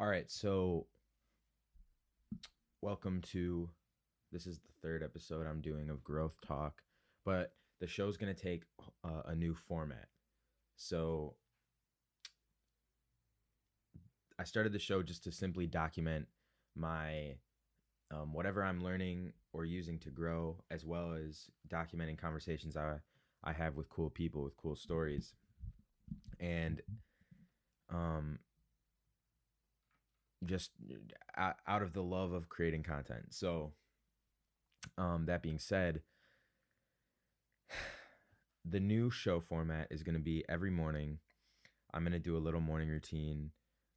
All right, so welcome to this is the third episode I'm doing of Growth Talk, but the show's going to take uh, a new format. So I started the show just to simply document my um, whatever I'm learning or using to grow, as well as documenting conversations I I have with cool people with cool stories, and um, just uh, out of the love of creating content. So, um, that being said, the new show format is going to be every morning. I'm going to do a little morning routine.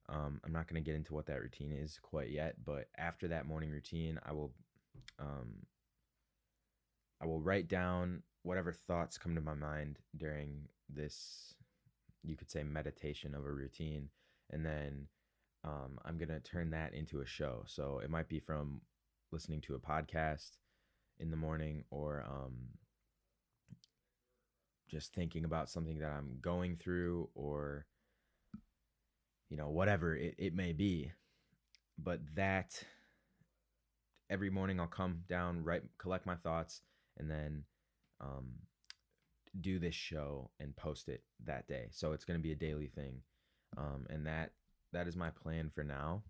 Um, I'm not going to get into what that routine is quite yet, but after that morning routine, I will, um, I will write down whatever thoughts come to my mind during this, you could say, meditation of a routine, and then um, I'm gonna turn that into a show. So it might be from listening to a podcast in the morning or um, just thinking about something that I'm going through or you know whatever it, it may be. But that every morning I'll come down write collect my thoughts and then um, do this show and post it that day. So it's going to be a daily thing. Um, and that that is my plan for now.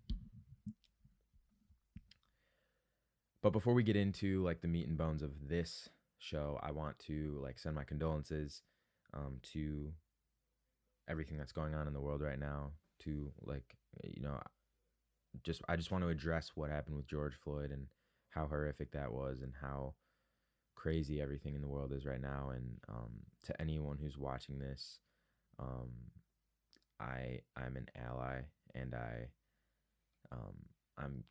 But before we get into like the meat and bones of this show i want to like send my condolences um, to everything that's going on in the world right now to like you know just i just want to address what happened with george floyd and how horrific that was and how crazy everything in the world is right now. And um, to anyone who's watching this um, i i'm an ally and i um, i'm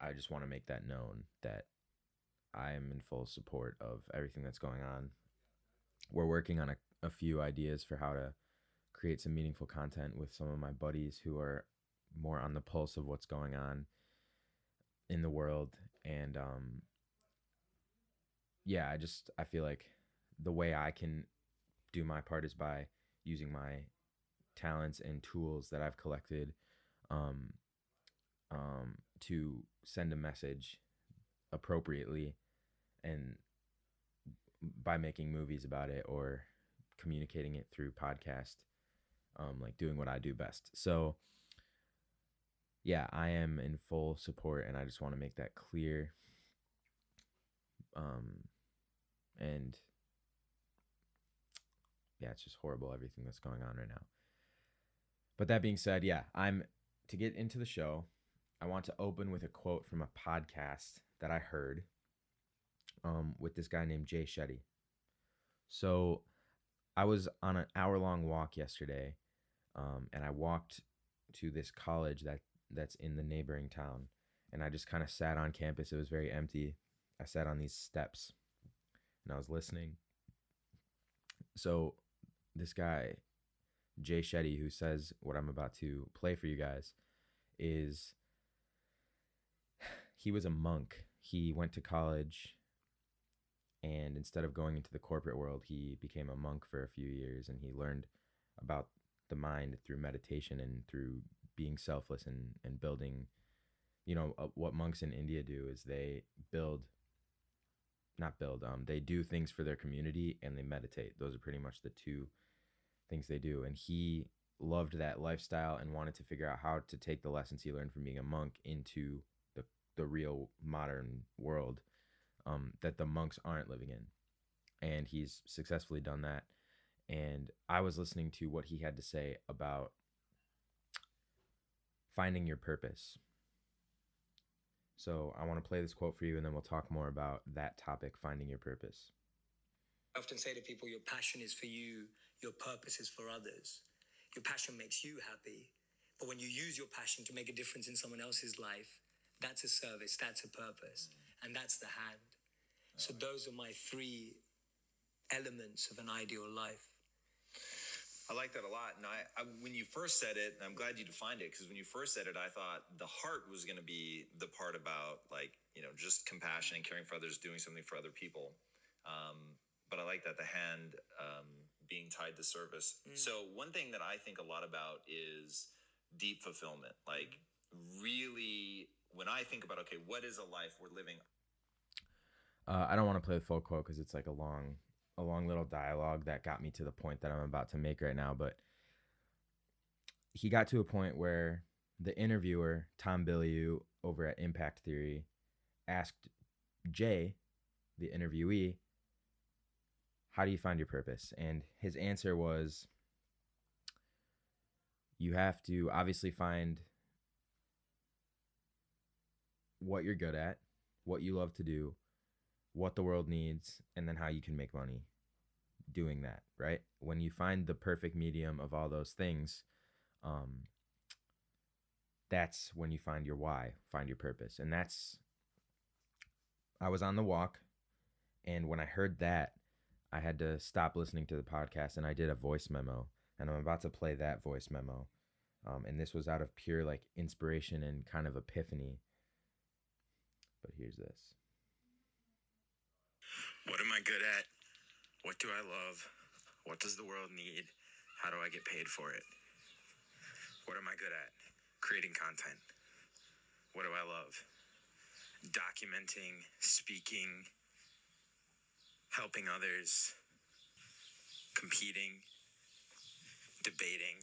i just want to make that known that i am in full support of everything that's going on. We're working on a, a few ideas for how to create some meaningful content with some of my buddies who are more on the pulse of what's going on in the world and um yeah i just i feel like the way i can do my part is by using my talents and tools that i've collected um um to send a message appropriately and by making movies about it or communicating it through podcast um, like doing what i do best. So yeah i am in full support and i just want to make that clear um and yeah it's just horrible everything that's going on right now but that being said yeah i'm to get into the show i want to open with a quote from a podcast that i heard um, with this guy named jay shetty. So i was on an hour long walk yesterday um, and i walked to this college that that's in the neighboring town and i just kind of sat on campus. It was very empty. I sat on these steps and i was listening. So this guy jay shetty who says what i'm about to play for you guys is he was a monk. He went to college and instead of going into the corporate world he became a monk for a few years and he learned about the mind through meditation and through being selfless and and building you know uh, what monks in India do is they build not build um they do things for their community and they meditate. Those are pretty much the two things they do and he loved that lifestyle and wanted to figure out how to take the lessons he learned from being a monk into the the real modern world um, that the monks aren't living in. And he's successfully done that. And i was listening to what he had to say about finding your purpose. So i want to play this quote for you and then we'll talk more about that topic finding your purpose. I often say to people, your passion is for you, your purpose is for others. Your passion makes you happy. But when you use your passion to make a difference in someone else's life, that's a service, that's a purpose, and that's the hand. So those are my three elements of an ideal life. I like that a lot. And I, I when you first said it, and I'm glad you defined it because when you first said it, I thought the heart was going to be the part about like you know just compassion and caring for others, doing something for other people. Um, but I like that the hand um, being tied to service. So one thing that I think a lot about is deep fulfillment. Like really, when I think about, okay, what is a life we're living? Uh, I don't want to play the full quote because it's like a long, a long little dialogue that got me to the point that I'm about to make right now. But he got to a point where the interviewer Tom Bilyeu over at Impact Theory asked Jay, the interviewee, how do you find your purpose? And his answer was you have to obviously find what you're good at, what you love to do, what the world needs, and then how you can make money doing that, right? When you find the perfect medium of all those things, um, that's when you find your why, find your purpose. And that's, I was on the walk, and when I heard that, I had to stop listening to the podcast and I did a voice memo. And I'm about to play that voice memo. Um, and this was out of pure like inspiration and kind of epiphany. But here's this. What am I good at? What do I love? What does the world need? How do I get paid for it? What am I good at? Creating content. What do I love? Documenting, speaking, helping others, competing, debating.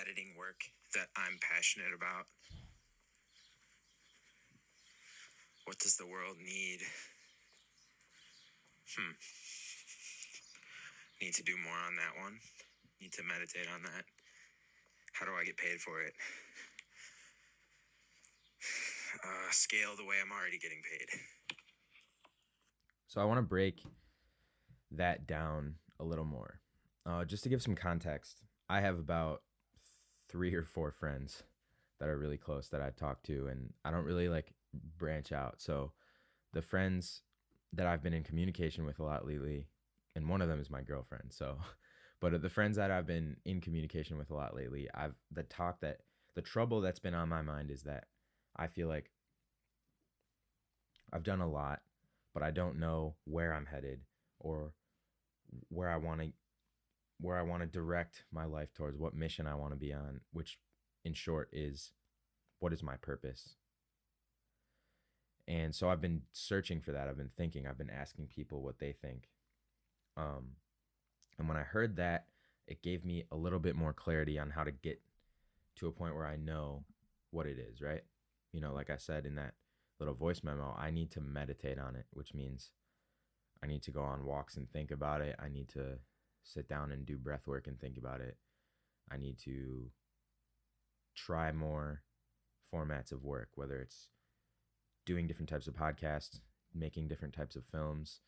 Editing work that I'm passionate about. What does the world need? Hmm. Need to do more on that one. Need to meditate on that. How do I get paid for it? Uh, scale the way I'm already getting paid. So I want to break that down a little more. Uh, just to give some context, I have about three or four friends that are really close that I talk to, and I don't really like branch out. So the friends that I've been in communication with a lot lately, and one of them is my girlfriend. So, but the friends that I've been in communication with a lot lately, I've the talk that the trouble that's been on my mind is that I feel like I've done a lot, but I don't know where I'm headed or where I want to where I want to direct my life towards, what mission I want to be on, which in short is what is my purpose? And so I've been searching for that. I've been thinking, I've been asking people what they think. Um and when I heard that, it gave me a little bit more clarity on how to get to a point where I know what it is, right? You know, like I said in that little voice memo, I need to meditate on it, which means I need to go on walks and think about it. I need to sit down and do breath work and think about it. I need to try more formats of work, whether it's doing different types of podcasts, making different types of films,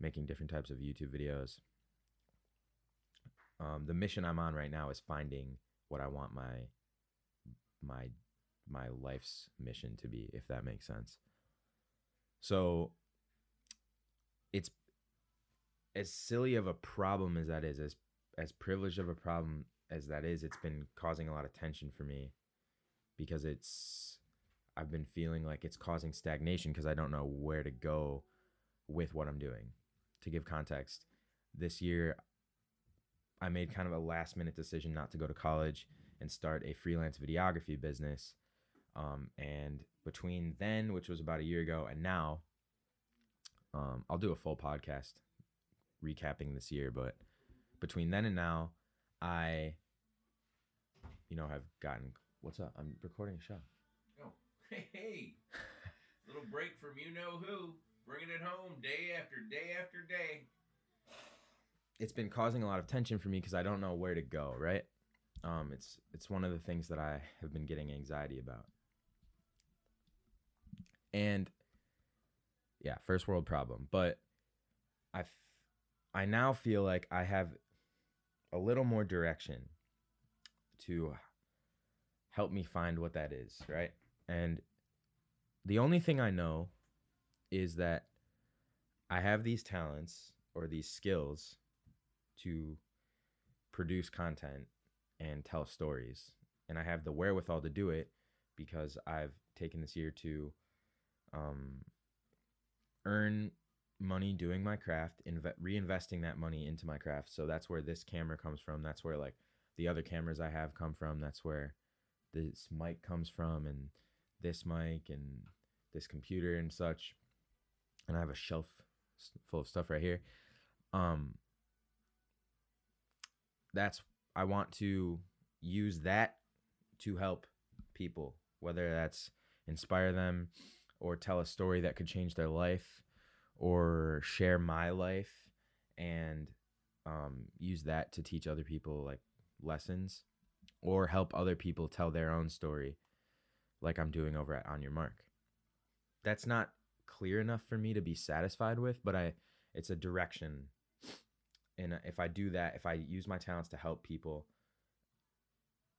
making different types of YouTube videos. Um, the mission I'm on right now is finding what I want my my my life's mission to be, if that makes sense. So it's as silly of a problem as that is, as as privileged of a problem as that is, it's been causing a lot of tension for me because it's I've been feeling like it's causing stagnation because I don't know where to go with what I'm doing. To give context, this year I made kind of a last minute decision not to go to college and start a freelance videography business um, and between then, which was about a year ago, and now, um, I'll do a full podcast recapping this year. But between then and now, I, you know, have gotten. What's up? I'm recording a show. Oh, hey, hey. little break from you know who, bringing it home day after day after day. It's been causing a lot of tension for me because I don't know where to go. Right. Um, it's it's one of the things that I have been getting anxiety about. And yeah, first world problem. But I, f- I now feel like I have a little more direction to help me find what that is, right? And the only thing I know is that I have these talents or these skills to produce content and tell stories. And I have the wherewithal to do it because I've taken this year to um, earn money doing my craft, inve- reinvesting that money into my craft. So that's where this camera comes from. That's where like the other cameras I have come from. That's where this mic comes from, and this mic and this computer and such. And I have a shelf full of stuff right here. Um, that's I want to use that to help people, whether that's inspire them or tell a story that could change their life or share my life and um, use that to teach other people like lessons or help other people tell their own story like I'm doing over at On Your Mark. That's not clear enough for me to be satisfied with, but I it's a direction. And if I do that, if I use my talents to help people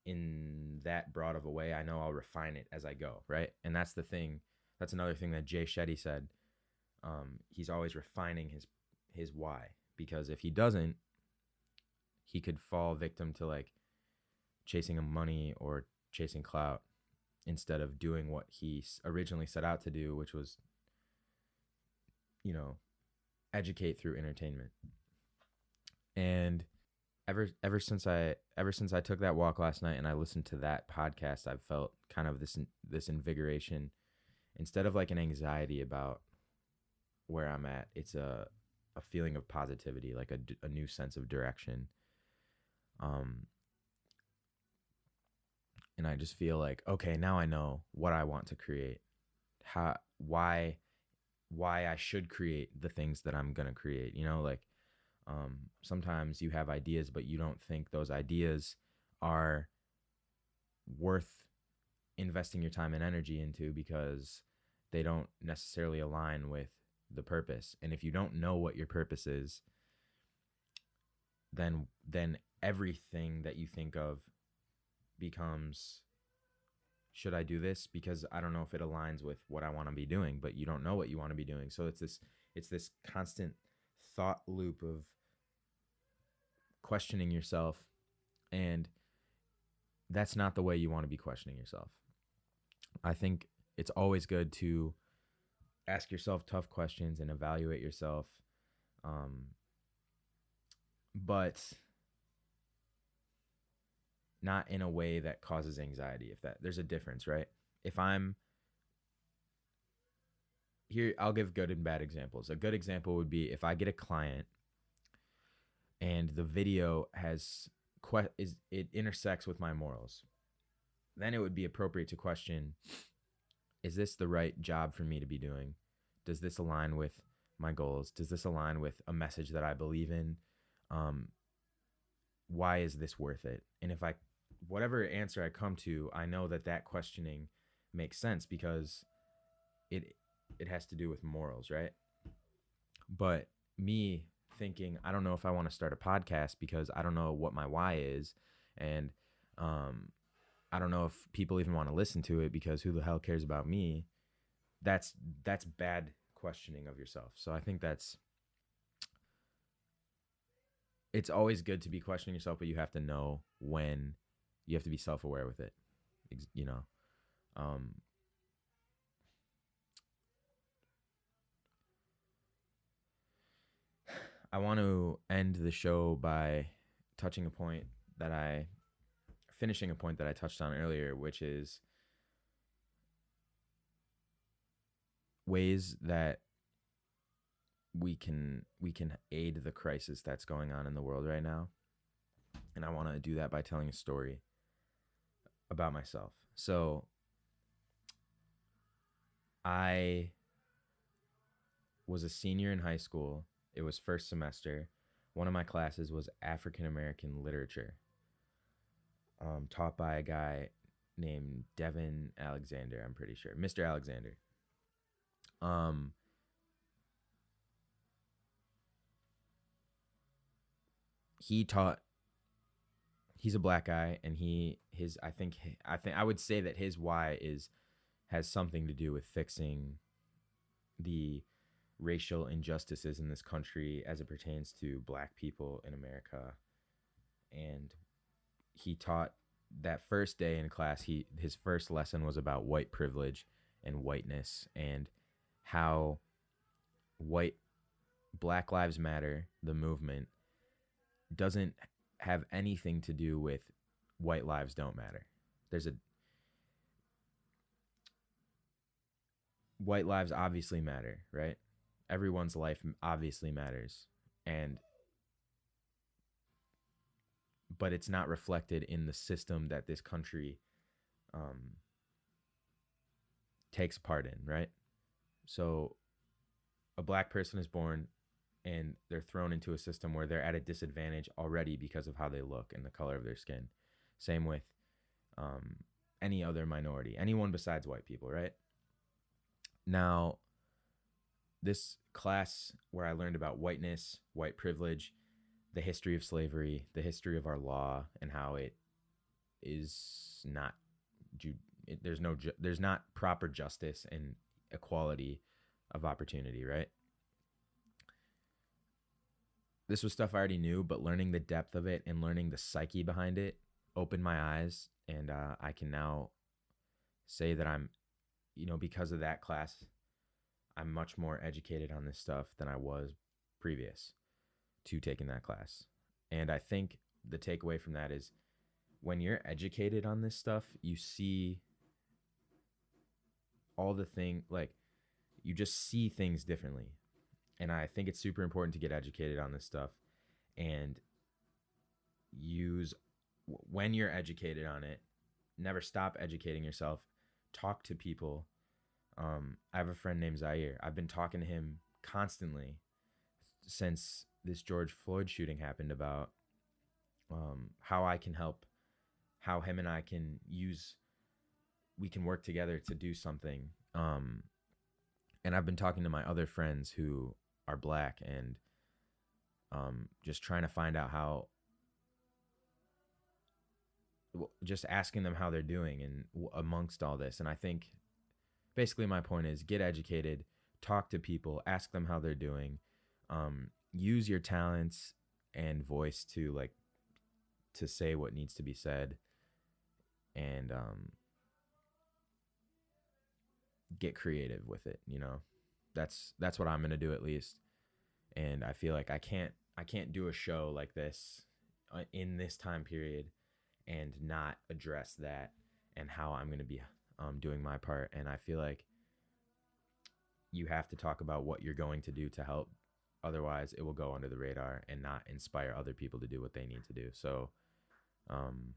in that broad of a way, I know I'll refine it as I go, right? And that's the thing. That's another thing that Jay Shetty said. Um, he's always refining his his why because if he doesn't, he could fall victim to like chasing money or chasing clout instead of doing what he originally set out to do, which was, you know, educate through entertainment. And ever ever since I ever since I took that walk last night and I listened to that podcast, I've felt kind of this this invigoration instead of like an anxiety about where I'm at. It's a a feeling of positivity, like a, a new sense of direction. Um and I just feel like okay, now I know what I want to create. How why why I should create the things that I'm to create, you know, like um, sometimes you have ideas, but you don't think those ideas are worth investing your time and energy into because they don't necessarily align with the purpose. And if you don't know what your purpose is, then then everything that you think of becomes should I do this because I don't know if it aligns with what I want to be doing, but you don't know what you want to be doing. So it's this it's this constant thought loop of questioning yourself and that's not the way you want to be questioning yourself. I think it's always good to ask yourself tough questions and evaluate yourself. Um, but not in a way that causes anxiety if that there's a difference right if i'm here i'll give good and bad examples a good example would be if i get a client and the video has que- is it intersects with my morals then it would be appropriate to question is this the right job for me to be doing? Does this align with my goals? Does this align with a message that i believe in? Um why is this worth it? And if i whatever answer i come to i know that that questioning makes sense because it it has to do with morals right? But me thinking i don't know if i want to start a podcast because i don't know what my why is. And um i don't know if people even want to listen to it because who the hell cares about me? That's that's bad questioning of yourself. So i think that's it's always good to be questioning yourself but you have to know when you have to be self-aware with it you know? Um i want to end the show by touching a point that i finishing a point that i touched on earlier which is ways that we can we can aid the crisis that's going on in the world right now. And i want to do that by telling a story about myself. So i was a senior in high school. It was first semester. One of my classes was african american literature um, taught by a guy named devin alexander i'm pretty sure. Mr alexander. Um he taught he's a black guy and he his i think i think i would say that his why is has something to do with fixing the racial injustices in this country as it pertains to black people in america and he taught that first day in class he his first lesson was about white privilege and whiteness and how white Black Lives Matter, the movement, doesn't have anything to do with white lives don't matter. There's a white lives obviously matter, right? Everyone's life obviously matters. And but it's not reflected in the system that this country um takes part in, right? So a black person is born and they're thrown into a system where they're at a disadvantage already because of how they look and the color of their skin. Same with um, any other minority, anyone besides white people, right? Now, this class where I learned about whiteness, white privilege, the history of slavery, the history of our law, and how it is not, ju- it, there's no, ju- there's not proper justice and equality of opportunity, right? This was stuff I already knew, but learning the depth of it and learning the psyche behind it opened my eyes, and uh, I can now say that I'm, you know, because of that class, I'm much more educated on this stuff than I was previous to taking that class. And I think the takeaway from that is when you're educated on this stuff, you see all the thing like you just see things differently. And I think it's super important to get educated on this stuff and use when you're educated on it, never stop educating yourself. Talk to people. Um, I have a friend named Zaire. I've been talking to him constantly since this George Floyd shooting happened about um, how I can help, how him and I can use, we can work together to do something. Um, and I've been talking to my other friends who are black and um, just trying to find out how just asking them how they're doing and amongst all this and i think basically my point is get educated talk to people ask them how they're doing um, use your talents and voice to like to say what needs to be said and um, get creative with it you know that's that's what i'm gonna do at least and i feel like i can't i can't do a show like this uh, in this time period and not address that and how I'm to be um, doing my part. And I feel like you have to talk about what you're going to do to help. Otherwise, it will go under the radar and not inspire other people to do what they need to do. So, um,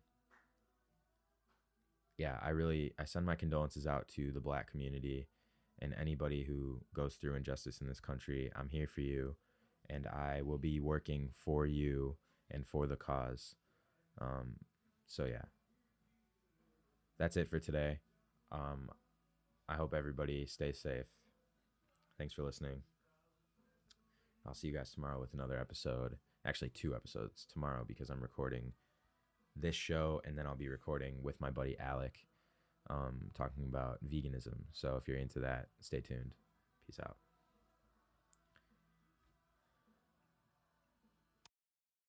yeah, I really I send my condolences out to the black community and anybody who goes through injustice in this country. I'm here for you, and I will be working for you and for the cause. Um, so yeah, that's it for today. Um, I hope everybody stays safe. Thanks for listening. I'll see you guys tomorrow with another episode. Actually, two episodes tomorrow because I'm recording this show and then I'll be recording with my buddy Alec, um, talking about veganism. So if you're into that, stay tuned. Peace out.